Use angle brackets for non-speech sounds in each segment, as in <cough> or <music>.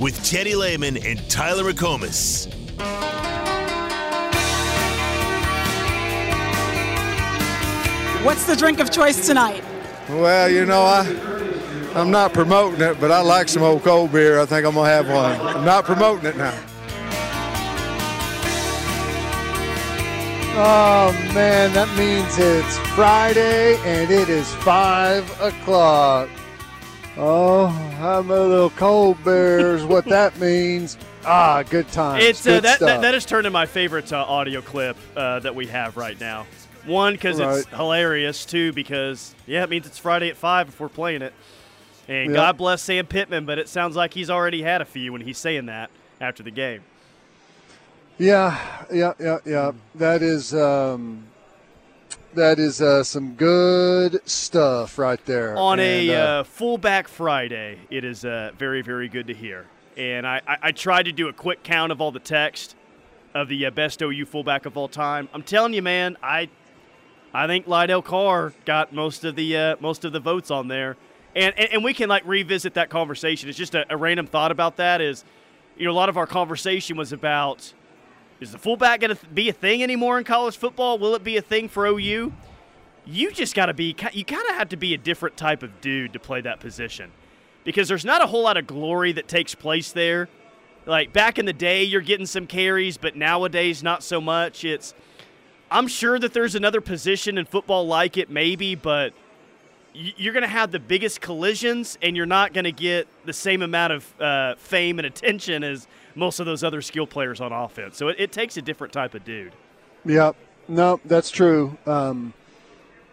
with Teddy Lehman and Tyler McComas. What's the drink of choice tonight? Well, you know, I I'm not promoting it, but I like some old cold beer. I think I'm gonna have one. I'm not promoting it now. Oh man, that means it's Friday and it is five o'clock. Oh, I'm a little cold beer is what <laughs> that means. Ah, good times. It's good uh, that, that that has turned into my favorite uh, audio clip uh, that we have right now. One because it's hilarious. Two because yeah, it means it's Friday at five if we're playing it. And Yeah. God bless Sam Pittman, but it sounds like he's already had a few when he's saying that after the game. Yeah, yeah, yeah, yeah. That is um, that is uh, some good stuff right there. on And, a uh, uh, fullback Friday, it is uh, very, very good to hear. And I, I, I tried to do a quick count of all the text of the uh, best OU fullback of all time. I'm telling you, man, I I think Lydell Carr got most of the uh, most of the votes on there. And, and and we can like revisit that conversation. It's just a, a random thought about that. Is you know a lot of our conversation was about is the fullback going to be a thing anymore in college football? Will it be a thing for OU? you just got to be you kind of have to be a different type of dude to play that position because there's not a whole lot of glory that takes place there like back in the day you're getting some carries but nowadays not so much it's i'm sure that there's another position in football like it maybe but you're going to have the biggest collisions and you're not going to get the same amount of uh, fame and attention as most of those other skill players on offense so it, it takes a different type of dude Yeah, no, that's true. Um,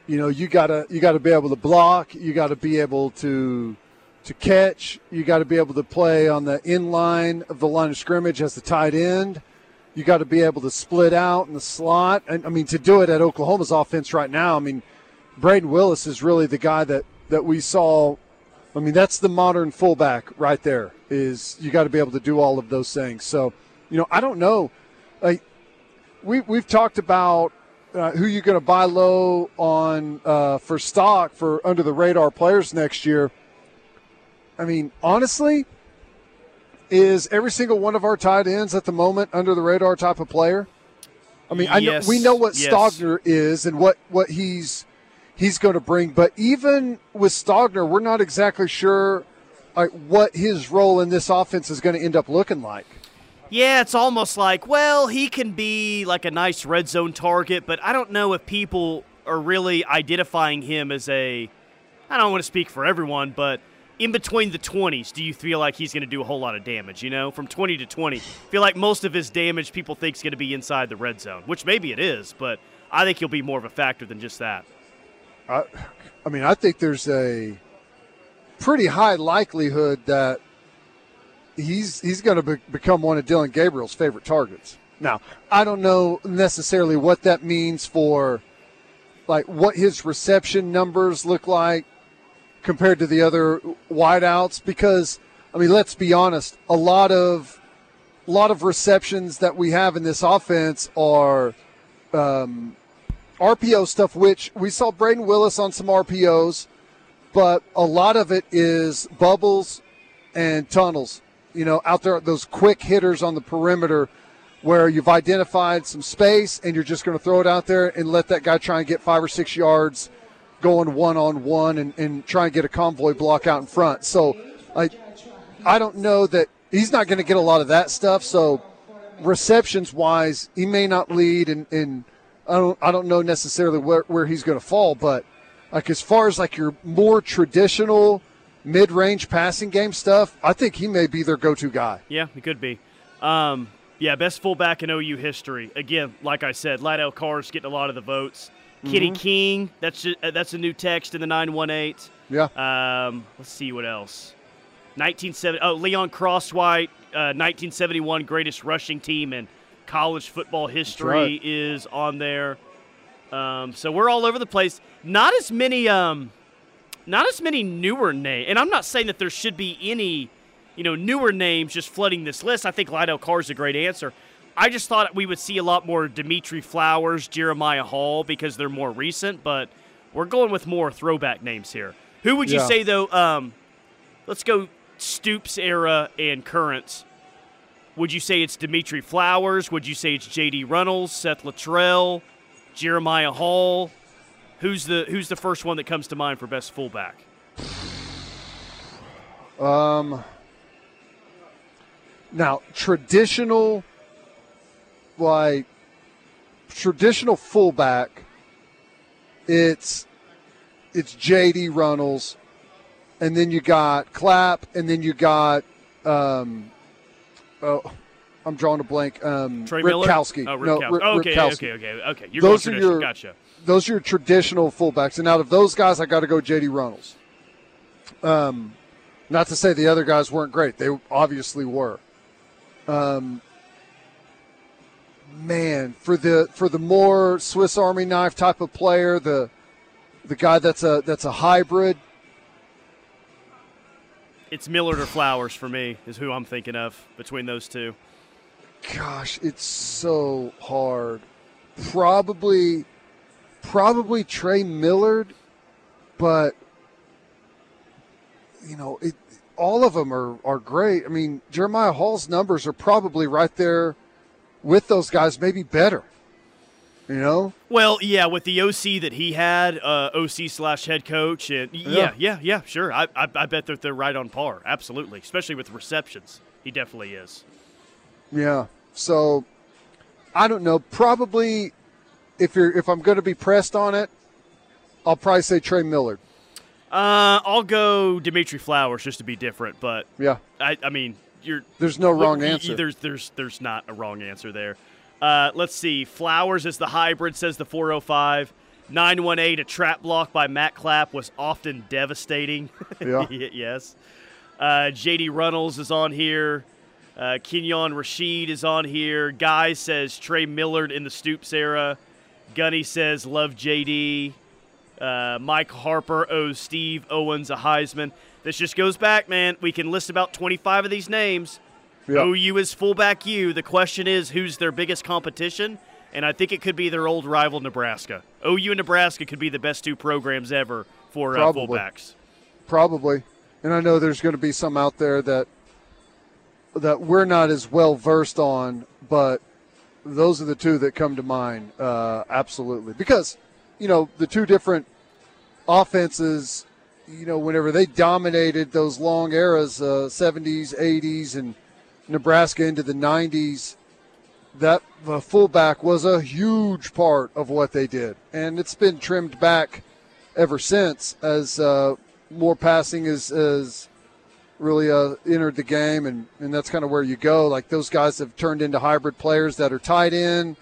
you know, you gotta you gotta be able to block. You got to be able to to catch. You got to be able to play on the in line of the line of scrimmage as the tight end. You got to be able to split out in the slot. And I mean, to do it at Oklahoma's offense right now, I mean, Brayden Willis is really the guy that that we saw. I mean, that's the modern fullback right there. Is you got to be able to do all of those things. So, you know, I don't know. Like we we've talked about uh, who you're going to buy low on uh, for stock for under the radar players next year. I mean, honestly, is every single one of our tight ends at the moment under the radar type of player? I mean, I know, we know what yes. Stogner is and what what he's he's going to bring, but even with Stogner, we're not exactly sure what his role in this offense is going to end up looking like. Yeah, it's almost like, well, he can be like a nice red zone target, but I don't know if people are really identifying him as a. I don't want to speak for everyone, but in between the 20s, do you feel like he's going to do a whole lot of damage? You know, from 20 to 20, I feel like most of his damage people think is going to be inside the red zone, which maybe it is, but I think he'll be more of a factor than just that. I, I mean, I think there's a pretty high likelihood that he's he's going to be, become one of Dillon Gabriel's favorite targets. Now, I don't know necessarily what that means for like what his reception numbers look like compared to the other wideouts because I mean, let's be honest, a lot of a lot of receptions that we have in this offense are um, RPO stuff, which we saw Brayden Willis on some RPOs, but a lot of it is bubbles and tunnels. You know, out there, those quick hitters on the perimeter where you've identified some space and you're just going to throw it out there and let that guy try and get five or six yards going one on one and, try and get a convoy block out in front. So I, I don't know that he's not going to get a lot of that stuff. So receptions wise, he may not lead and, and I don't I don't know necessarily where, where he's going to fall, but like as far as like your more traditional mid range passing game stuff, I think he may be their go to guy. Yeah, he could be. Um, yeah, best fullback in OU history. Again, like I said, Lydell Carr's getting a lot of the votes. Kenny King, that's a, uh, that's a new text in the 918. Yeah. Um, let's see what else. 1970. Oh, Leon Crosswhite, uh, 1971 greatest rushing team in college football history right. is on there. Um, so we're all over the place. Not as many. Um, not as many newer names, and I'm not saying that there should be any, you know, newer names just flooding this list. I think Lydell Carr is a great answer. I just thought we would see a lot more Dimitri Flowers, Jeremiah Hall because they're more recent, but we're going with more throwback names here. Who would you Yeah. say though? Um, let's go Stoops era and current, would you say it's Dimitri Flowers? Would you say it's J.D. Runnels, Seth Littrell, Jeremiah Hall? Who's the Who's the first one that comes to mind for best fullback? Um, now traditional, like traditional fullback, it's it's J.D. Runnels, and then you got Clapp, and then you got um, oh, I'm drawing a blank. Um, Trey Millard? Ripkowski. Oh, no. Rip- Oh, okay, Ripkowski. okay, okay, okay. You're Those going are your- Gotcha. those are your traditional fullbacks. And out of those guys, I got to go J.D. Runnels. Um, not to say the other guys weren't great; they obviously were. Um, man, for the for the more Swiss Army knife type of player, the the guy that's a that's a hybrid. It's Millard or Flowers for me is who I'm thinking of between those two. Gosh, it's so hard. Probably, probably Trey Millard, but you know, it, all of them are are great. I mean, Jeremiah Hall's numbers are probably right there with those guys, maybe better. You know, Well, yeah, with the OC that he had, uh, OC slash head coach, and yeah, Yeah. yeah, yeah, sure. I, I, I bet that they're right on par. Absolutely, especially with receptions. He definitely is. yeah. So, I don't know. Probably, if you're if I'm going to be pressed on it, I'll probably say Trey Millard. Uh, I'll go Dimitri Flowers just to be different, but Yeah, I, I mean, you're there's no wrong y- y- answer. There's, there's, there's not a wrong answer there. Uh, let's see. Flowers is the hybrid, says the 405. 918, a trap block by Matt Clapp was often devastating. <laughs> Yeah. <laughs> Yes. Uh, JD Runnels is on here. Uh, Kenyon Rashid is on here. Guy says Trey Millard in the Stoops era. Gunny says love JD. Uh, Mike Harper owes Steve Owens a Heisman. This just goes back, man. We can list about 25 of these names. Yeah. OU is fullback U. The question is who's their biggest competition? And I think it could be their old rival, Nebraska. OU and Nebraska could be the best two programs ever for uh, Probably. fullbacks. Probably. And I know there's going to be some out there that that we're not as well versed on, but those are the two that come to mind. Uh, absolutely, because you know the two different offenses. You know, whenever they dominated those long eras, uh, 70s, 80s, and Nebraska into the 90s, that the fullback was a huge part of what they did, and it's been trimmed back ever since as uh, more passing is is really uh, entered the game, and, and that's kind of where you go. Like those guys have turned into hybrid players that are tight in,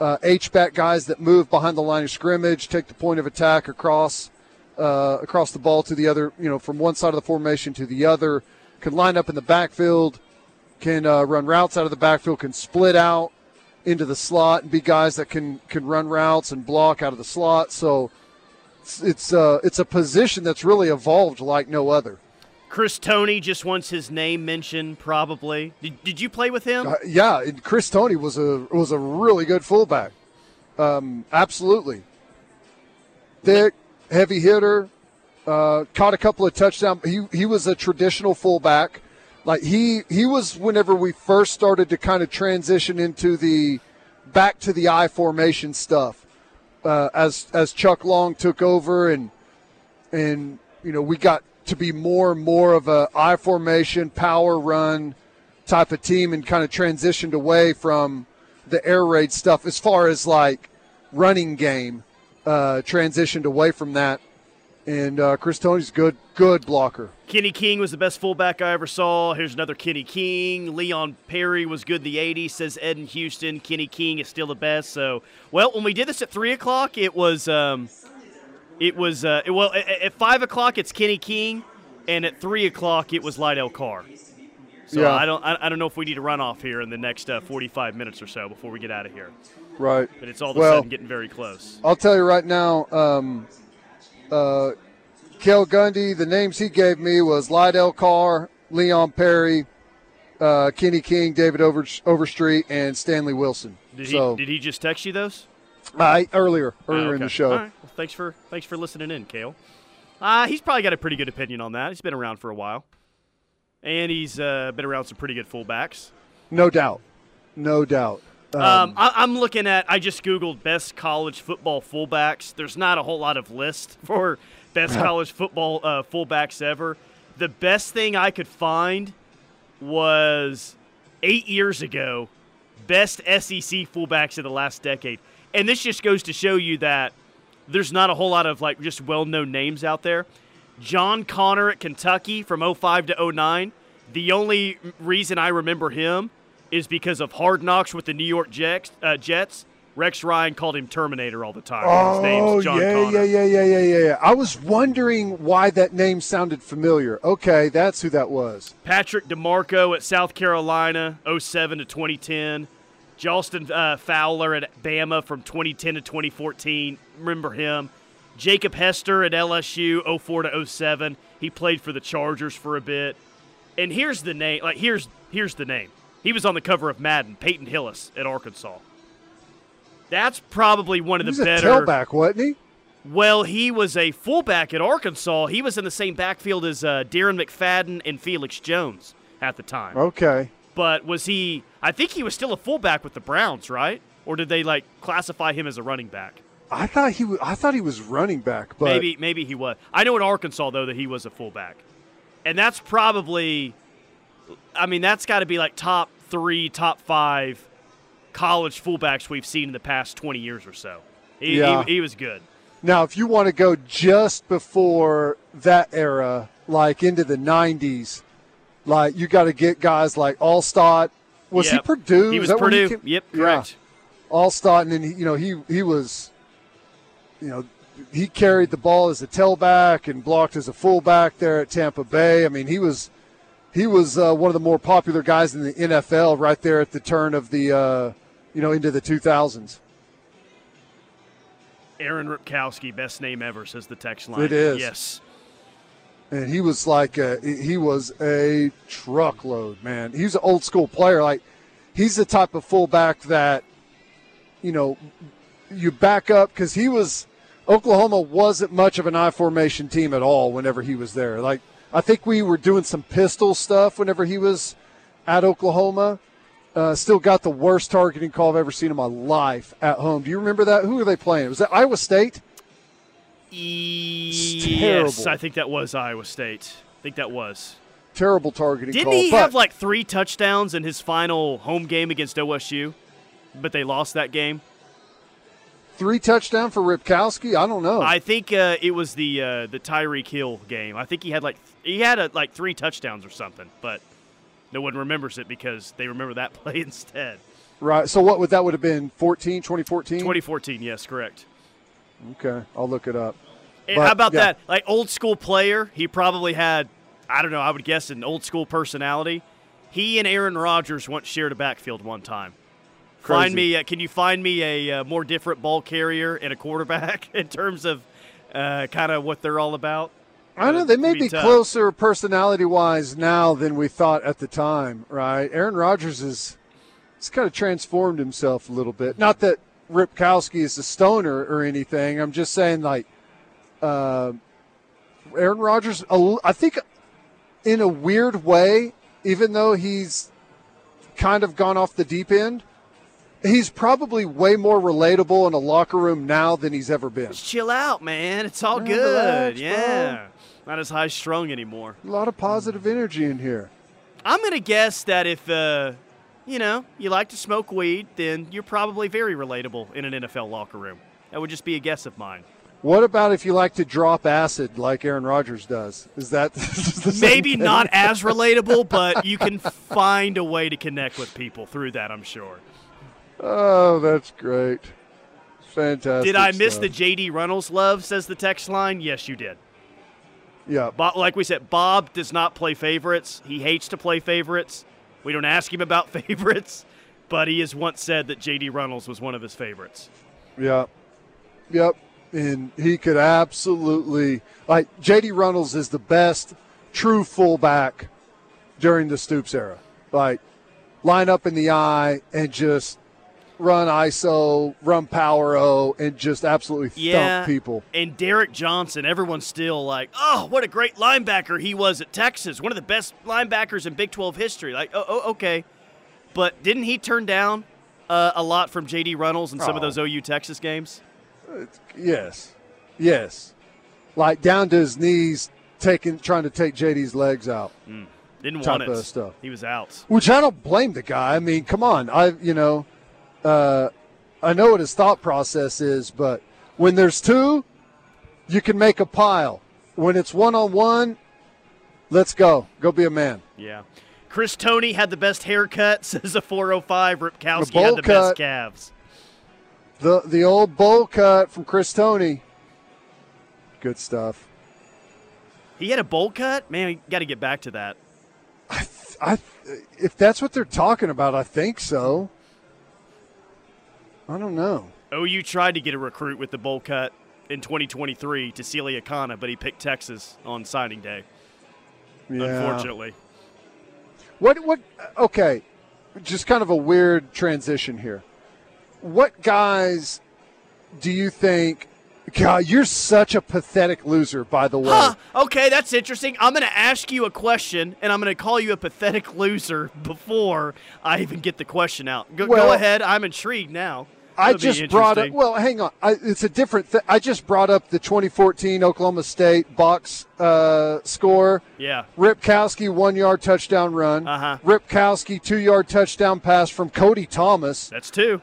uh, H back guys that move behind the line of scrimmage, take the point of attack across uh, across the ball to the other, you know, from one side of the formation to the other, can line up in the backfield, can uh, run routes out of the backfield, can split out into the slot and be guys that can can run routes and block out of the slot. So it's it's, uh, it's a position that's really evolved like no other. Chris Tony just wants his name mentioned, probably. Did, did you play with him? Uh, yeah, and Chris Tony was a was a really good fullback. Um, absolutely, thick, heavy hitter. Uh, caught a couple of touchdowns. He he was a traditional fullback. Like he he was whenever we first started to kind of transition into the back to the I formation stuff. Uh, as as Chuck Long took over and and you know we got to be more and more of a I formation power run type of team and kind of transitioned away from the air raid stuff as far as like running game uh, transitioned away from that and uh, Chris Tony's good good blocker Kenny King was the best fullback I ever saw. Here's another Kenny King. Leon Perry was good in the 80s, says Ed in Houston. Kenny King is still the best. So, well, when we did this at 3 o'clock, it was, um, it was, uh, it, well, at, at 5 o'clock, it's Kenny King. And at 3 o'clock, it was Lydell Carr. So Yeah. I don't, I, I don't know if we need to run off here in the next uh, 45 minutes or so before we get out of here. right But it's all of a Well- sudden getting very close. I'll tell you right now um, uh, Cale Gundy the names he gave me was Lydell Carr Leon Perry uh, Kenny King David Over- Overstreet and Stanley Wilson Did so he, did he just text you those? I, earlier earlier Oh, in the show All right. Well, thanks for thanks for listening in, Cale. Uh, he's probably got a pretty good opinion on that. He's been around for a while. and he's uh, been around some pretty good fullbacks. No doubt. No doubt. Um, I, I'm looking at. I just googled best college football fullbacks. There's not a whole lot of lists <laughs> for best college football uh, fullbacks ever. The best thing I could find was eight years ago, best SEC fullbacks of the last decade, and this just goes to show you that there's not a whole lot of like just well-known names out there. John Conner at Kentucky from 05 to 09. The only reason I remember him is because of Hard Knocks with the New York Jets. Uh, Jets. Rex Ryan called him Terminator all the time. His Oh name's John yeah, Conner. yeah, yeah, yeah, yeah, yeah, yeah. I was wondering why that name sounded familiar. Okay, that's who that was. Patrick DiMarco at South Carolina, 07 to 2010. Jalston uh, Fowler at Bama from 2010 to 2014. Remember him. Jacob Hester at LSU, 04 to 07. He played for the Chargers for a bit. And here's the name. Like here's here's the name. He was on the cover of Madden. Peyton Hillis at Arkansas. That's probably one of He the was a better. tailback, wasn't he? Well, he was a fullback at Arkansas. He was in the same backfield as uh, Darren McFadden and Felix Jones at the time. Okay. But was he? I think he was still a fullback with the Browns, right? Or did they like classify him as a running back? I thought he was, I thought he was running back, but maybe maybe he was. I know in Arkansas though that he was a fullback, and that's probably. I mean, that's got to be like top three, top five college fullbacks we've seen in the past twenty years or so. He, Yeah. he, he was good. Now, if you want to go just before that era, like into the '90s, like you got to get guys like Alstott. Was he Yep. Purdue? He was Purdue. came- Yep, Yeah. correct. Alstott, and then he, you know he he was, you know, he carried the ball as a tailback and blocked as a fullback there at Tampa Bay. I mean, he was he was uh, one of the more popular guys in the NFL right there at the turn of the uh, you know into the 2000s. Aaron Ripkowski, best name ever, says the text line. It is. Yes. and he was like a, he was a truckload man he's an old school player like he's the type of fullback that you know you back up because he was oklahoma wasn't much of an i formation team at all whenever he was there like i think we were doing some pistol stuff whenever he was at oklahoma uh, still got the worst targeting call i've ever seen in my life at home do you remember that who were they playing was that iowa state Yes. I think that was Iowa State. I think that was. terrible targeting Didn't call he have like three touchdowns in his final home game against OSU? But they lost that game. Three touchdown for Ripkowski? I don't know. I think uh, it was the uh, the Tyreek Hill game. I think he had like he had a, like three touchdowns or something, but no one remembers it because they remember that <laughs> play instead. right. So what would that would have been 14, 2014? 2014, yes, correct. Okay, I'll look it up. But, how about yeah. that? Like old school player, he probably had, I don't know, I would guess an old school personality. He and Aaron Rodgers once shared a backfield one time. Find me, uh, can you find me a uh, more different ball carrier and a quarterback <laughs> in terms of uh, kind of what they're all about? I know they may It'd be closer personality wise now than we thought at the time, right? Aaron Rodgers is he's kind of transformed himself a little bit. Not that Ripkowski is a stoner or anything. I'm just saying like uh, Aaron Rodgers. I think in a weird way, even though he's kind of gone off the deep end. He's probably way more relatable in a locker room now than he's ever been. Just chill out, man. It's all good. relax, bro. yeah. Not as high strung anymore. A lot of positive energy in here. I'm going to guess that if, uh, you know, you like to smoke weed, then you're probably very relatable in an NFL locker room. That would just be a guess of mine. What about if you like to drop acid like Aaron Rodgers does? Is that <laughs> the same Maybe not as relatable, but you can find a way to connect with people through that, I'm sure. Oh, that's great. Fantastic. Did I miss stuff. the JD Runnels love, says the text line? Yes, you did. Yeah. Bob, like we said, Bob does not play favorites. He hates to play favorites. We don't ask him about <laughs> favorites, but he has once said that JD Runnels was one of his favorites. Yeah. Yep. And he could absolutely like JD Runnels is the best true fullback during the Stoops era. Like line up in the eye and just run ISO, run power O, and just absolutely Yeah. thump people. And Derrick Johnson, everyone's still like, oh, what a great linebacker he was at Texas. One of the best linebackers in Big 12 history. Like, oh, oh okay. But didn't he turn down uh, a lot from J.D. Runnels in some of Oh. those OU Texas games? Yes, yes, like down to his knees, taking trying to take JD's legs out. Didn't Type want it. of stuff. He was out. Which I don't blame the guy. I mean, come on, I you know, uh, I know what his thought process is, but when there's two, you can make a pile. When it's one on one, let's go, go be a man. Yeah. Chris Tony had the best haircut, <laughs> says a 405. Ripkowski bowl had the best calves. The the old bowl cut from Chris Tony, good stuff. He had a bowl cut? Man, got to get back to that. I if that's what they're talking about, I think so. I don't know. OU tried to get a recruit with the bowl cut in 2023 to Tausili Akana, but he picked Texas on signing day, Yeah. unfortunately. What what okay, just kind of a weird transition here. What guys do you think God, you're such a pathetic loser, by the way. Huh, okay, that's interesting. I'm going to ask you a question, and I'm going to call you a pathetic loser before I even get the question out. Go, Well, go ahead. I'm intrigued now. I just brought up. Well, hang on. I, it's a different. Th- I just brought up the 2014 Oklahoma State box uh, score. Yeah. Ripkowski one yard touchdown run. Uh-huh. Ripkowski two yard touchdown pass from Cody Thomas. That's two.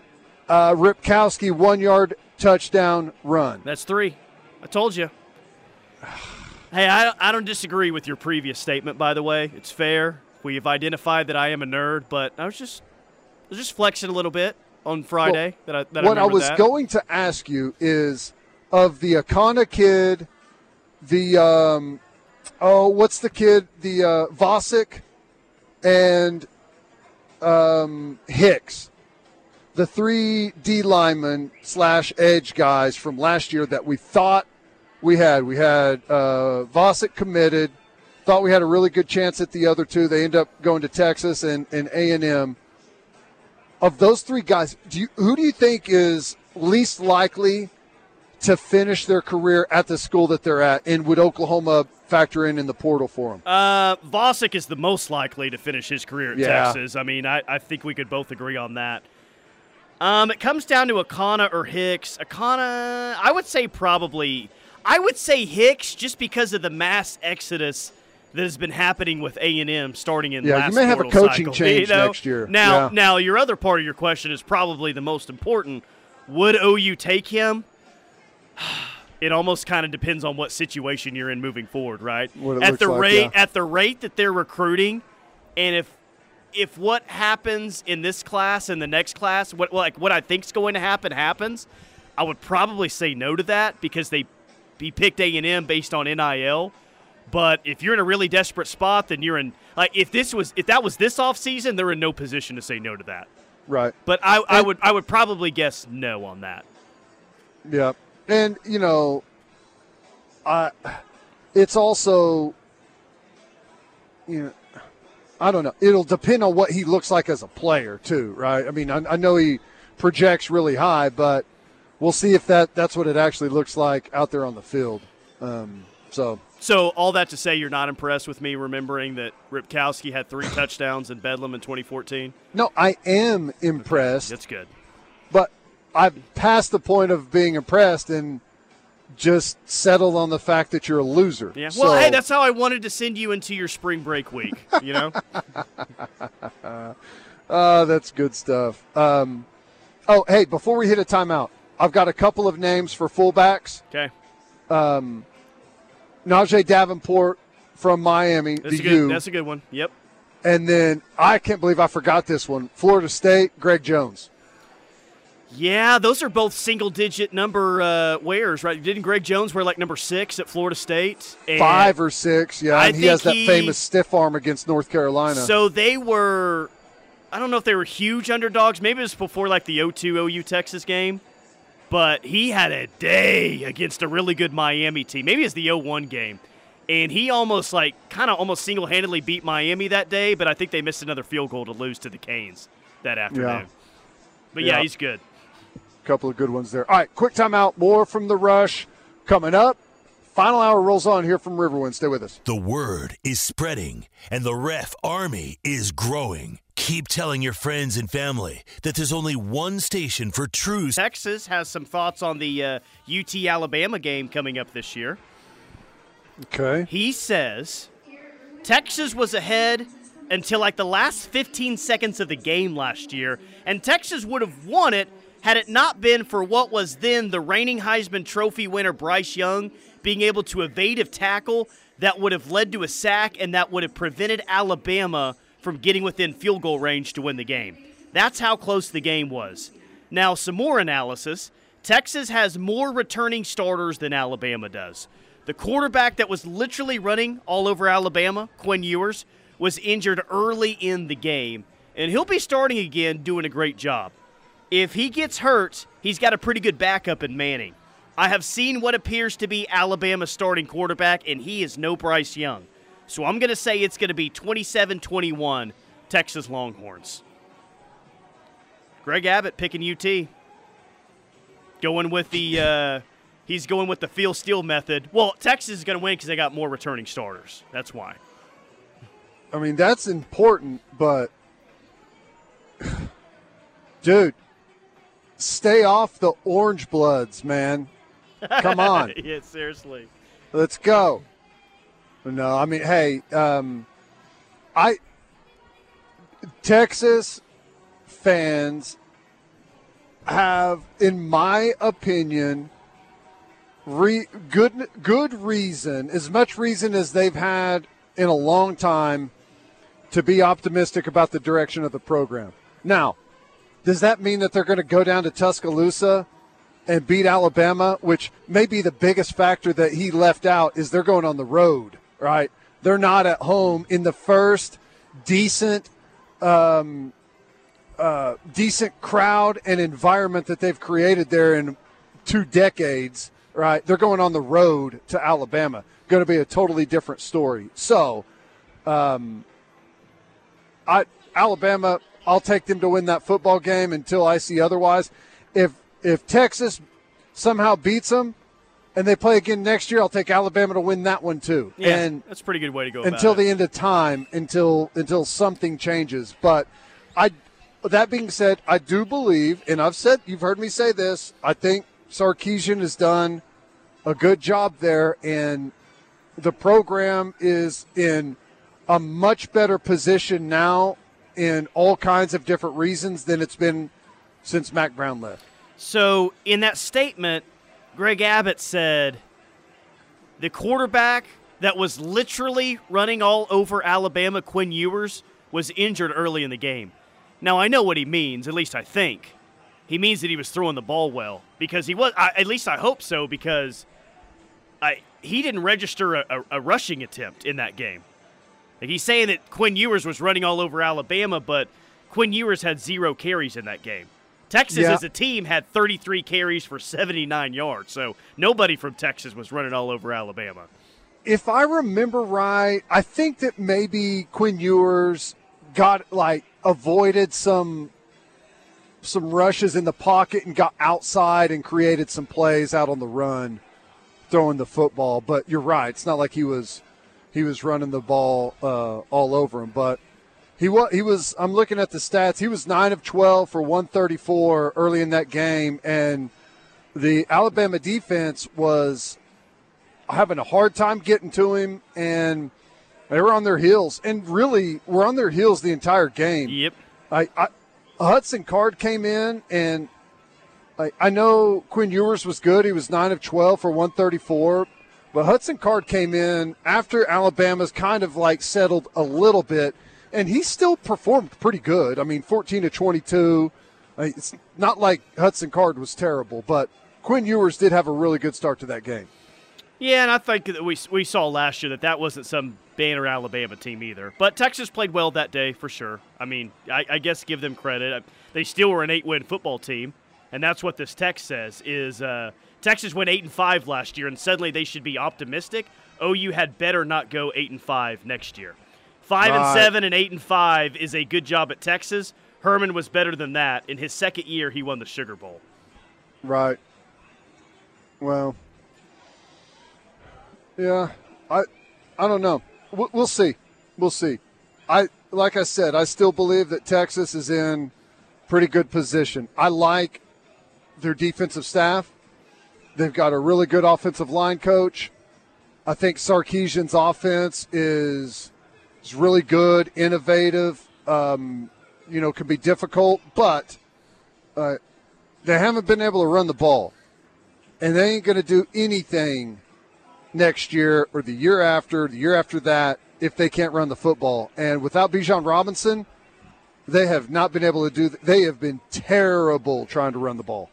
Uh, Ripkowski one yard touchdown run. That's three. I told you. <sighs> Hey, I, I don't disagree with your previous statement, by the way. It's fair. We've identified that I am a nerd, but I was just I was just flexing a little bit on Friday that I that what I I was that. going to ask you is of the Akana kid, the um, oh, what's the kid? The uh, Vasek and um, Hicks, the three D linemen slash edge guys from last year that we thought we had. We had uh, Vasek committed. Thought we had a really good chance at the other two. They end up going to Texas and and A and M of those three guys, do you, who do you think is least likely to finish their career at the school that they're at? And would Oklahoma factor in in the portal for them? Uh, Vasek is the most likely to finish his career at Yeah. Texas. I mean, I, I think we could both agree on that. Um, it comes down to Akana or Hicks. Akana, I would say probably. I would say Hicks just because of the mass exodus that has been happening with A and M starting in Yeah, you last may have a coaching cycle. <laughs> change You know? next year. Now, Yeah. now your other part of your question is probably the most important. Would OU take him? <sighs> It almost kind of depends on what situation you're in moving forward, right? At the like, rate yeah. at the rate that they're recruiting, and if if what happens in this class and the next class, what like what I think's going to happen happens, I would probably say no to that because they he picked A and M based on NIL. But if you're in a really desperate spot, then you're in like if this was if that was this offseason, they're in no position to say no to that. Right. But I, I And- would I would probably guess no on that. Yeah. And, you know, I, it's also, you know, I don't know. It'll depend on what he looks like as a player, too, right? I mean, I, I know he projects really high, but we'll see if that that's what it actually looks like out there on the field. Um, so, So all that to say, you're not impressed with me remembering that Ripkowski had three touchdowns in Bedlam in 2014. no, I am impressed. That's good. but I've passed the point of being impressed and just settled on the fact that you're a loser. Yeah. Well, So- hey, that's how I wanted to send you into your spring break week. You know. Oh, <laughs> that's good stuff. Um, oh, hey, before we hit a timeout, I've got a couple of names for fullbacks. okay. Najeh Davenport from Miami, That's a good. U, That's a good one. Yep. and then I can't believe I forgot this one. Florida State, Greg Jones. Yeah, those are both single-digit number uh, wears, right? Didn't Greg Jones wear like number six at Florida State? And Five or six, yeah. I and he has that he- famous stiff arm against North Carolina. So they were. I don't know if they were huge underdogs. Maybe it was before like the 0-2 OU Texas game. But he had a day against a really good Miami team. Maybe it's the 0-1 game. And he almost like kind of almost single-handedly beat Miami that day, but I think they missed another field goal to lose to the Canes that afternoon. But yeah, Yeah. he's good. A couple of good ones there. All right, quick timeout. More from the rush coming up. Final hour rolls on here from Riverwind. Stay with us. The word is spreading, and the ref army is growing. Keep telling your friends and family that there's only one station for true Texas has some thoughts on the uh, UT Alabama game coming up this year. Okay. He says Texas was ahead until like the last 15 seconds of the game last year, and Texas would have won it had it not been for what was then the reigning Heisman Trophy winner Bryce Young being able to evade a tackle that would have led to a sack and that would have prevented Alabama from getting within field goal range to win the game. That's how close the game was. Now, some more analysis. Texas has more returning starters than Alabama does. The quarterback that was literally running all over Alabama, Quinn Ewers, was injured early in the game, and he'll be starting again doing a great job. If he gets hurt, he's got a pretty good backup in Manning. I have seen what appears to be Alabama's starting quarterback, and he is no Bryce Young. So I'm going to say it's going to be 27 21 Texas Longhorns. Greg Abbott picking UT. Going with the. Uh, he's going with the feel steel method. Well, Texas is going to win because they got more returning starters. That's why. I mean, that's important, but <sighs> dude, stay off the orange bloods, man. Come on. <laughs> yeah, seriously. Let's go. No, I mean, hey, um, I Texas fans have, in my opinion, re, good good reason, as much reason as they've had in a long time, to be optimistic about the direction of the program. Now, does that mean that they're going to go down to Tuscaloosa and beat Alabama, which may be the biggest factor that he left out is they're going on the road, right? They're not at home in the first decent, um, uh, decent crowd and environment that they've created there in two decades, right? They're going on the road to Alabama. Going to be a totally different story. So, um, I Alabama, I'll take them to win that football game until I see otherwise. If if Texas somehow beats them and they play again next year, I'll take Alabama to win that one too. Yeah, and that's a pretty good way to go. until the it. end of time, until until something changes. But I, that being said, I do believe, and I've said you've heard me say this. I think Sarkisian has done a good job there, and the program is in a much better position now in all kinds of different reasons than it's been since Mack Brown left. So, in that statement, Greg Abbott said the quarterback that was literally running all over Alabama, Quinn Ewers, was injured early in the game. Now, I know what he means, at least I think. He means that he was throwing the ball well because he was, I, at least I hope so, because I, he didn't register a, a, a rushing attempt in that game. Like he's saying that Quinn Ewers was running all over Alabama, but Quinn Ewers had zero carries in that game. Texas Yeah. as a team had 33 carries for 79 yards, so nobody from Texas was running all over Alabama. if I remember right, I think that maybe Quinn Ewers got like avoided some some rushes in the pocket and got outside and created some plays out on the run throwing the football. But you're right, it's not like he was he was running the ball uh, all over him, but he was he was I'm looking at the stats. He was 9 of 12 for 134 early in that game and the Alabama defense was having a hard time getting to him, and they were on their heels, and really were on their heels the entire game. Yep. I, I Hudson Card came in, and I, I know Quinn Ewers was good. He was nine of twelve for one thirty four, but Hudson Card came in after Alabama's kind of like settled a little bit, and he still performed pretty good. I mean, fourteen to twenty two. It's not like Hudson Card was terrible, but Quinn Ewers did have a really good start to that game. Yeah, and I think that we, we saw last year that that wasn't some banner Alabama team either. But Texas played well that day for sure. I mean, I, I guess give them credit. They still were an eight-win football team, and that's what this text says. Is uh, Texas went eight and five last year, and suddenly they should be optimistic. OU had better not go eight and five next year. Five and seven and eight and five is a good job at Texas. Herman was better than that. In his second year, he won the Sugar Bowl. Right. Well. Yeah, I, I don't know. We'll, we'll see. We'll see. I like I said, I still believe that Texas is in pretty good position. I like their defensive staff. They've got a really good offensive line coach. I think Sarkisian's offense is is really good, innovative. Um, you know, can be difficult, but uh, they haven't been able to run the ball, and they ain't going to do anything next year or the year after, the year after that, if they can't run the football. And without Bijan Robinson, they have not been able to do. They have been terrible trying to run the ball.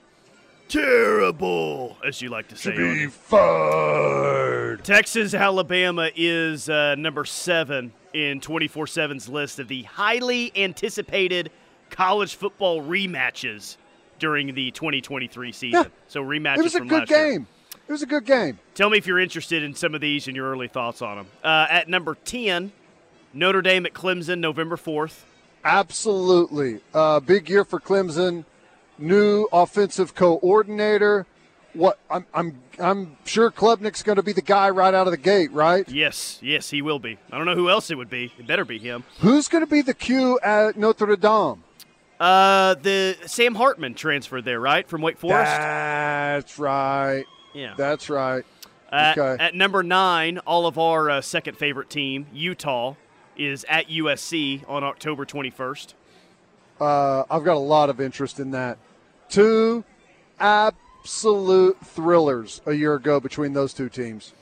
Terrible, as you like to say. Arnie. fired. Texas, Alabama is uh, number seven in 24 7's list of the highly anticipated college football rematches during the 2023 season. Yeah. So rematches It was a from good last year. game. It was a good game. Tell me if you're interested in some of these and your early thoughts on them. Uh, at number 10, Notre Dame at Clemson, November 4th. Absolutely. Uh, big year for Clemson. New offensive coordinator. What I'm I'm I'm sure Klubnik's going to be the guy right out of the gate, right? Yes, yes, he will be. I don't know who else it would be. It better be him. Who's going to be the Q at Notre Dame? Uh, the Sam Hartman transferred there, right, from Wake Forest. That's right. yeah. That's right. At, okay. at number nine, all of our uh, second favorite team, Utah, is at USC on October 21st. Uh, I've got a lot of interest in that. Two absolute thrillers a year ago between those two teams.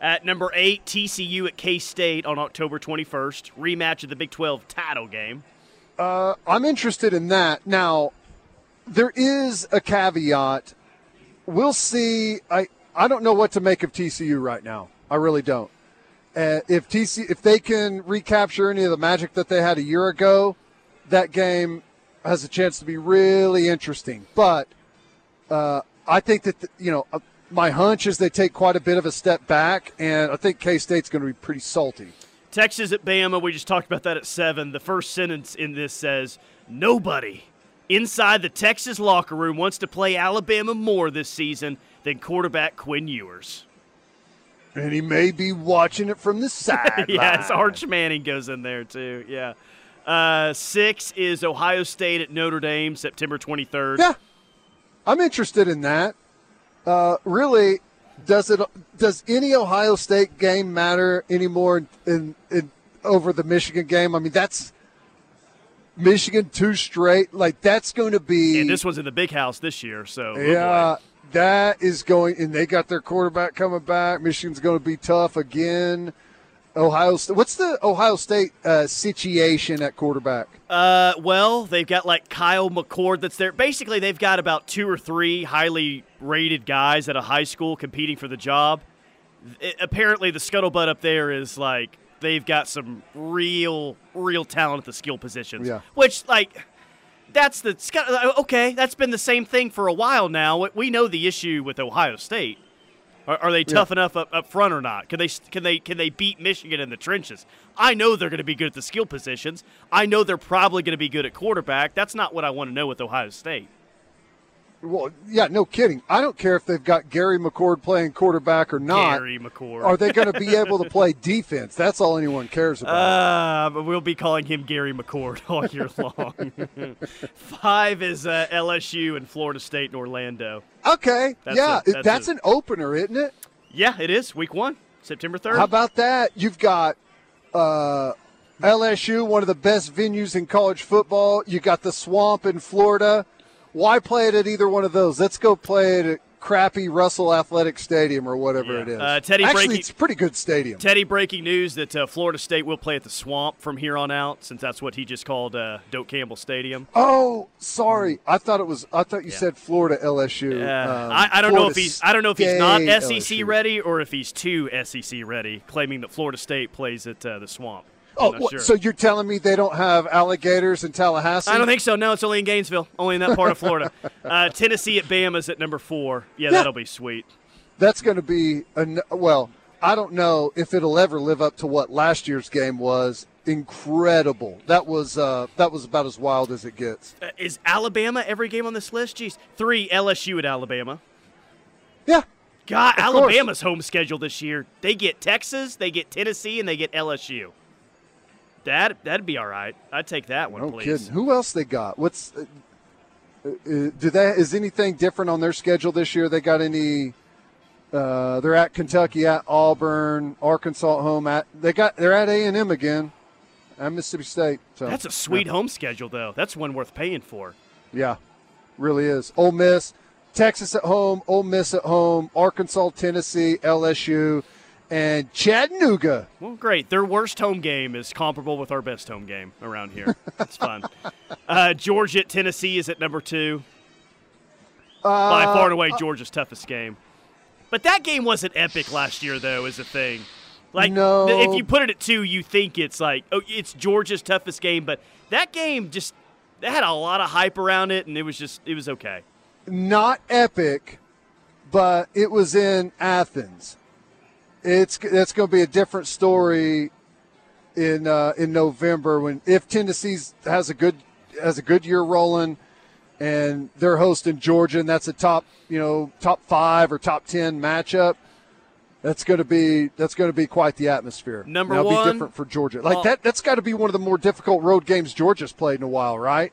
At number eight, TCU at K State on October 21st, rematch of the Big 12 title game. Uh, I'm interested in that. Now, there is a caveat. We'll see. I I don't know what to make of TCU right now. I really don't. Uh, if TC if they can recapture any of the magic that they had a year ago, that game has a chance to be really interesting. But uh, I think that you know uh, my hunch is they take quite a bit of a step back, and I think K State's going to be pretty salty. Texas at Bama, we just talked about that at seven. The first sentence in this says, Nobody inside the Texas locker room wants to play Alabama more this season than quarterback Quinn Ewers. And he may be watching it from the <laughs> side. yes, Arch Manning goes in there too. Yeah. Uh, six is Ohio State at Notre Dame, September 23rd. Yeah, I'm interested in that. Uh, really, does it? Does any Ohio State game matter anymore in, in, in over the Michigan game? I mean, that's Michigan two straight. Like that's going to be. And this was in the big house this year, so oh yeah, that is going. And they got their quarterback coming back. Michigan's going to be tough again. Ohio State. What's the Ohio State uh, situation at quarterback? Uh, well, they've got like Kyle McCord that's there. Basically, they've got about two or three highly rated guys at a high school competing for the job. It- apparently, the scuttlebutt up there is like they've got some real, real talent at the skill positions. Yeah. Which, like, that's the scut- okay. That's been the same thing for a while now. We know the issue with Ohio State. Are, are they tough enough up, up front or not? Can they can they can they beat Michigan in the trenches? I know they're going to be good at the skill positions. I know they're probably going to be good at quarterback. That's not what I want to know with Ohio State. Well, yeah, no kidding. I don't care if they've got Gary McCord playing quarterback or not. Gary McCord. Are they going to be <laughs> able to play defense? That's all anyone cares about. Uh, but we'll be calling him Gary McCord <laughs> all year long. <laughs> Five is uh, LSU and Florida State and Orlando. okay, that's yeah, a- that's, that's a- an opener, isn't it? Yeah, it is week one, September third. How about that? You've got uh, LSU, one of the best venues in college football. You got the Swamp in Florida. Why play it at either one of those? Let's go play it at crappy Russell Athletic Stadium or whatever Yeah. it is. Uh, Teddy Actually, Breaking- it's a pretty good stadium. Teddy, breaking news that uh, Florida State will play at the Swamp from here on out, since that's what he just called uh, Doak Campbell Stadium. Oh, sorry. I thought it was. I thought you Yeah. said Florida LSU. Uh, Um, I, I don't know if he's I don't know if he's not SEC LSU. ready or if he's too SEC ready, claiming that Florida State plays at uh, the Swamp. Oh, sure. so you're telling me they don't have alligators in Tallahassee? I don't think so. No, it's only in Gainesville, only in that part of Florida. <laughs> Uh, Tennessee at Bama's at number four. Yeah, Yeah. that'll be sweet. that's going to be an, well. I don't know if it'll ever live up to what last year's game was incredible. That was uh, that was about as wild as it gets. Uh, is Alabama every game on this list? Jeez, three LSU at Alabama. Yeah. God, Of Alabama's home schedule this year. They get Texas, they get Tennessee, and they get LSU. That that'd be all right. I'd take that one, No please. kidding. Who else they got? What's uh, uh, do they is anything different on their schedule this year? They got any? Uh, they're at Kentucky, at Auburn, Arkansas at home. At they got they're at A and M again, at Mississippi State. So That's a sweet home schedule, though. That's one worth paying for. Yeah, really is. Ole Miss, Texas at home, Ole Miss at home, Arkansas, Tennessee, LSU, and Chattanooga. Well, great. Their worst home game is comparable with our best home game around here. That's fun. <laughs> Uh, Georgia at Tennessee is at number two. By far and away, Georgia's toughest game. But that game wasn't epic last year, though, is a thing. Like, No. th- if you put it at two, you think it's like, oh, it's Georgia's toughest game. But that game just that had a lot of hype around it, and it was just, it was okay. Not epic, but it was in Athens. It's that's going to be a different story in uh, in November when if Tennessee has a good has a good year rolling and they're hosting Georgia and that's a top you know top five or top ten matchup. That's going to be that's going to be quite the atmosphere. Number That'll one- be different for Georgia. Like Oh. that that's got to be one of the more difficult road games Georgia's played in a while, right?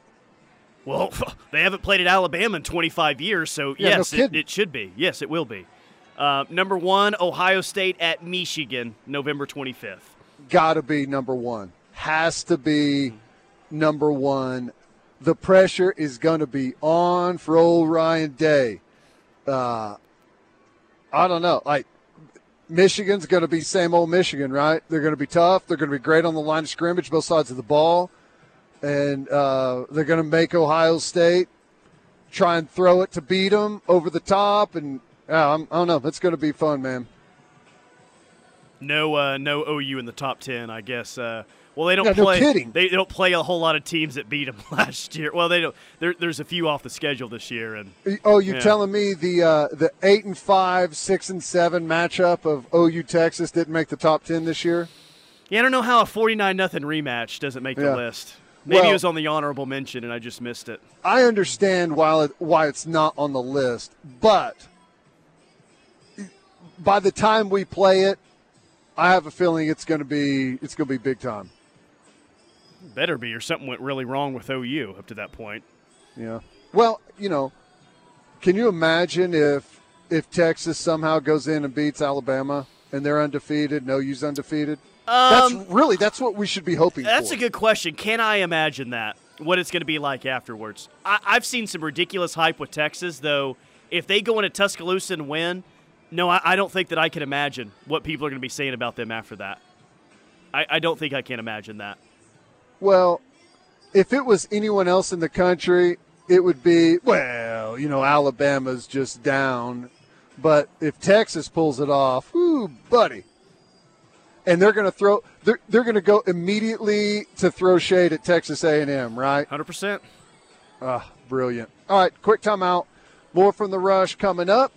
Well, <laughs> they haven't played at Alabama in 25 years, so Yeah, no yes, it, it should be. Yes, it will be. Uh, number one, Ohio State at Michigan, November 25th. got to be number one. Has to be number one. The pressure is going to be on for old Ryan Day. Uh, I don't know. Like Michigan's going to be same old Michigan, right? They're going to be tough. They're going to be great on the line of scrimmage, both sides of the ball, and uh, they're going to make Ohio State try and throw it to beat them over the top. And uh, I'm, I don't know. That's going to be fun, man. No, uh, no OU in the top 10, I guess. Uh, well, they don't Yeah, no play. kidding. They don't play a whole lot of teams that beat them <laughs> last year. Well, they don't. There, there's a few off the schedule this year, and Oh, you Yeah. telling me the uh, the eight and five, six and seven matchup of OU Texas didn't make the top ten this year? yeah, I don't know how a 49 nothing rematch doesn't make the list. Maybe Well- it was on the honorable mention, and I just missed it. I understand why it, why it's not on the list, but by the time we play it, I have a feeling it's going to be it's going to be big time. Better be, or something went really wrong with OU up to that point. Yeah. Well, you know, can you imagine if if Texas somehow goes in and beats Alabama and they're undefeated, no OU's undefeated? that's really that's what we should be hoping Um, That's for. a good question. Can I imagine that? What it's going to be like afterwards? I, I've seen some ridiculous hype with Texas, though. If they go into Tuscaloosa and win, no, I, I don't think that I can imagine what people are going to be saying about them after that. I, I don't think I can imagine that. Well, if it was anyone else in the country, it would be, well, you know, Alabama's just down. But if Texas pulls it off, ooh, buddy. And they're going to throw they're, they're going to go immediately to throw shade at Texas A&M, right? 100%. Ah, brilliant. All right, quick timeout. More from the rush coming up.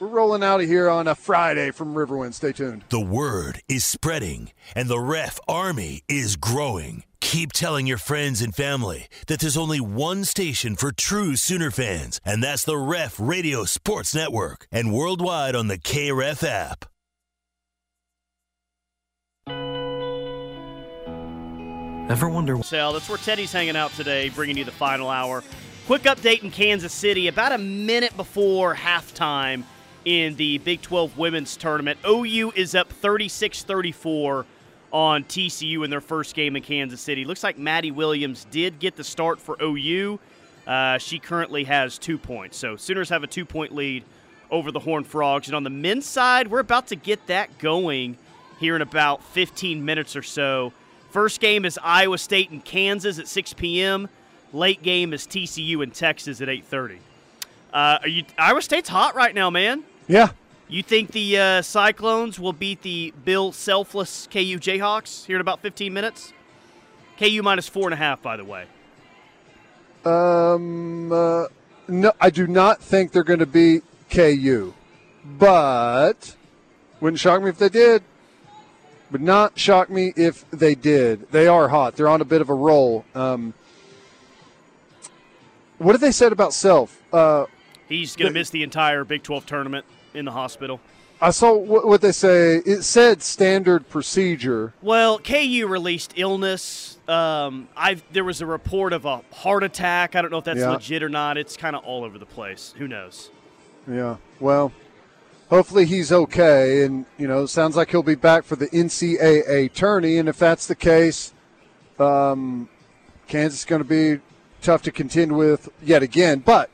We're rolling out of here on a Friday from Riverwind. Stay tuned. The word is spreading, and the ref army is growing. Keep telling your friends and family that there's only one station for true Sooner fans, and that's the Ref Radio Sports Network, and worldwide on the KREF app. Ever wonder Sal, that's where Teddy's hanging out today, bringing you the final hour. Quick update in Kansas City. About a minute before halftime in the Big 12 women's tournament, OU is up 36 34 on TCU in their first game in Kansas City. Looks like Maddie Williams did get the start for OU. Uh, she currently has two points. So Sooners have a two point lead over the Horned Frogs. And on the men's side, we're about to get that going here in about 15 minutes or so. First game is Iowa State and Kansas at 6 p.m. Late game is TCU and Texas at 8:30. Uh, are you Iowa State's hot right now, man? Yeah. You think the uh, Cyclones will beat the Bill Selfless KU Jayhawks here in about 15 minutes? KU minus four and a half, by the way. Um, uh, no, I do not think they're going to beat KU, but wouldn't shock me if they did. Would not shock me if they did. They are hot. They're on a bit of a roll. Um, what have they said about Self? Uh, He's going to miss the entire Big 12 tournament in the hospital. I saw what, they say. It said standard procedure. Well, KU released illness. Um, I've there was a report of a heart attack. I don't know if that's Yeah. legit or not. It's kind of all over the place. Who knows? Yeah. Well, hopefully he's okay, and you know, sounds like he'll be back for the NCAA tourney. And if that's the case, um, Kansas is going to be tough to contend with yet again. But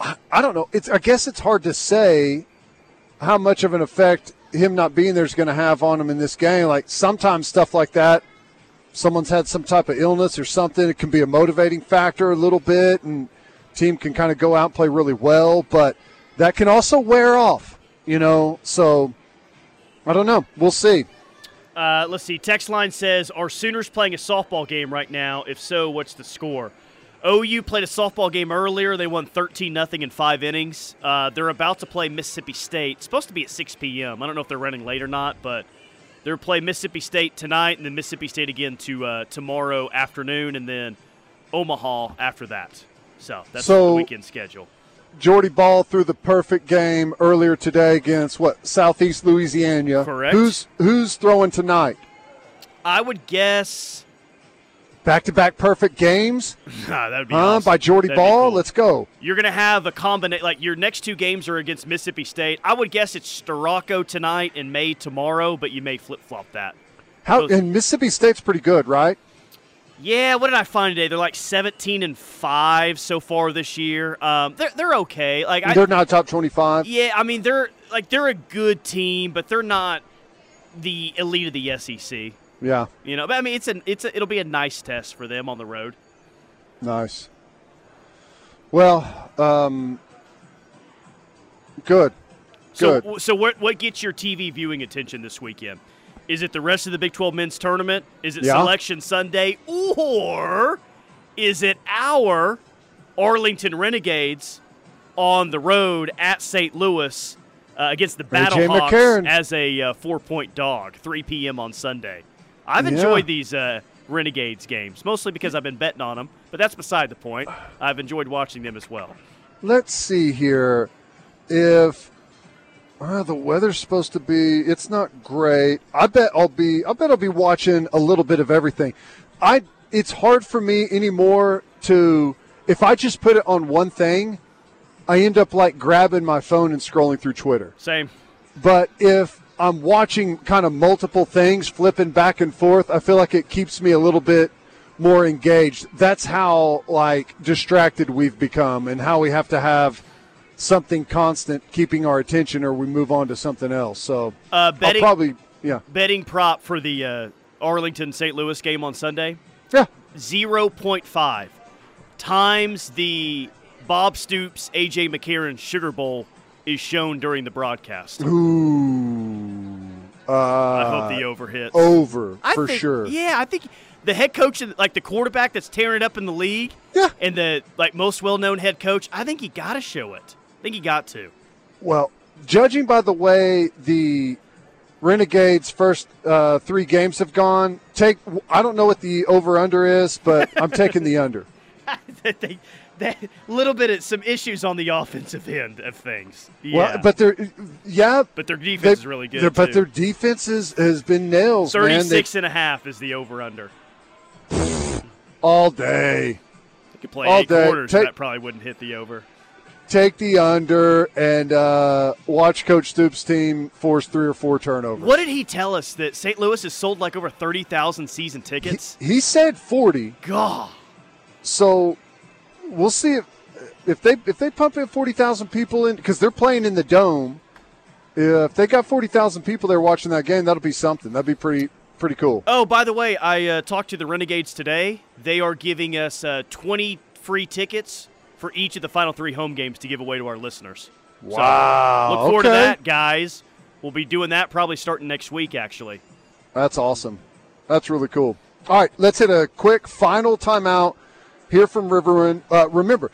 I, don't know. It's I guess it's hard to say how much of an effect him not being there is going to have on him in this game. Like sometimes stuff like that, someone's had some type of illness or something. It can be a motivating factor a little bit, and team can kind of go out and play really well, but that can also wear off. You know, so I don't know. We'll see. Uh, let's see. Text line says, "Are Sooners playing a softball game right now? If so, what's the score?" OU played a softball game earlier. They won 13 nothing in five innings. Uh, they're about to play Mississippi State. It's supposed to be at 6 p.m. I don't know if they're running late or not, but they're playing Mississippi State tonight, and then Mississippi State again to uh, tomorrow afternoon, and then Omaha after that. So that's So- the weekend schedule. Jordy Bahl threw the perfect game earlier today against what Southeast Louisiana. Correct. Who's who's throwing tonight? I would guess Back to back perfect games, <laughs> that would be huh? awesome. By Jordy That'd Bahl. cool. Let's go. You're going to have a combination. Like your next two games are against Mississippi State. I would guess it's Storako tonight and May tomorrow, but you may flip flop that. How Those- and Mississippi State's pretty good, right? Yeah, what did I find today? They're like 17 and five so far this year. Um, they're they're okay. Like I, They're not top twenty-five. yeah, I mean they're like they're a good team, but they're not the elite of the SEC. Yeah, You know, but I mean it's an it's a, it'll be a nice test for them on the road. nice. Well, um, good. So, Good. so what what gets your TV viewing attention this weekend? Is it the rest of the Big 12 men's tournament? Is it Yeah. Selection Sunday, or is it our Arlington Renegades on the road at St. Louis uh, against the AJ Battlehawks McCarron. as a uh, four-point dog, 3 p.m. on Sunday? I've Yeah. enjoyed these uh, Renegades games mostly because I've been betting on them, but that's beside the point. I've enjoyed watching them as well. Let's see here. If uh, the weather's supposed to be, it's not great. I bet I'll be. I bet I'll be watching a little bit of everything. I. It's hard for me anymore to. If I just put it on one thing, I end up like grabbing my phone and scrolling through Twitter. Same. But if I'm watching kind of multiple things, flipping back and forth, I feel like it keeps me a little bit more engaged. That's how like distracted we've become, and how we have to have something constant keeping our attention, or we move on to something else. So Uh, I'll probably yeah betting prop for the uh, Arlington St. Louis game on Sunday yeah 0.5 times the Bob Stoops AJ McCarron Sugar Bowl is shown during the broadcast. ooh uh, I hope the over hits. over I for think- sure. Yeah, I think the head coach, and like the quarterback that's tearing it up in the league, Yeah. and the like most well-known head coach, I think he got to show it. I think he got to. Well, judging by the way the Renegades' first uh, three games have gone, take I don't know what the over under is, but I'm taking the under. that <laughs> they that little bit of some issues on the offensive end of things. Yeah, Well, but they're yeah, but their defense they- is really good. But their defense is, has been nails, man. They, 36 and a half is the over-under. all day. You could play All eight day. quarters, Take- that probably wouldn't hit the over. Take the under and uh, watch Coach Stoops' team force three or four turnovers. What did he tell us that St. Louis has sold like over 30,000 season He, tickets? he said forty, God. so we'll see if if they if they pump in forty thousand people in because they're playing in the dome. If they got forty thousand people there watching that game, that'll be something. That'd be pretty pretty cool. Oh, by the way, I uh, talked to the Renegades today. They are giving us uh, 20 free tickets for each of the final three home games to give away to our listeners. So, Wow, look forward to that, guys. We'll be doing that probably starting next week, actually. That's awesome. That's really cool. All right, let's hit a quick final timeout here from Riverwind. Uh, remember,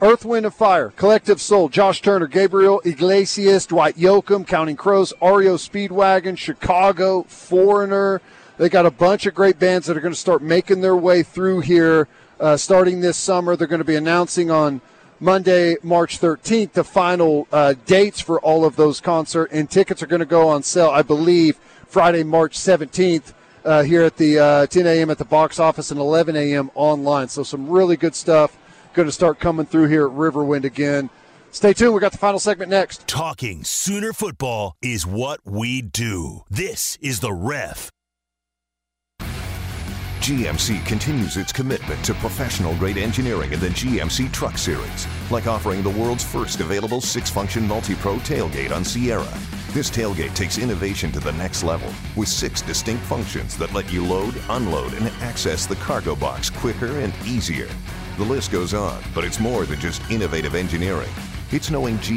Earth, Wind, and Fire, Collective Soul, Josh Turner, Gabriel Iglesias, Dwight Yoakam, Counting Crows, REO Speedwagon, Chicago, Foreigner. They got a bunch of great bands that are going to start making their way through here uh, starting this summer. They're going to be announcing on Monday, March 13th, the final uh, dates for all of those concerts, and tickets are going to go on sale, I believe, Friday, March 17th. Uh, here at the uh, 10 a.m. at the box office and 11 a.m. online. So some really good stuff going to start coming through here at Riverwind again. Stay tuned. We got the final segment next. Talking Sooner football is what we do. This is the ref. GMC continues its commitment to professional grade engineering in the GMC Truck Series, like offering the world's first available six function MultiPro tailgate on Sierra. This tailgate takes innovation to the next level with six distinct functions that let you load, unload, and access the cargo box quicker and easier. The list goes on, but it's more than just innovative engineering. It's knowing G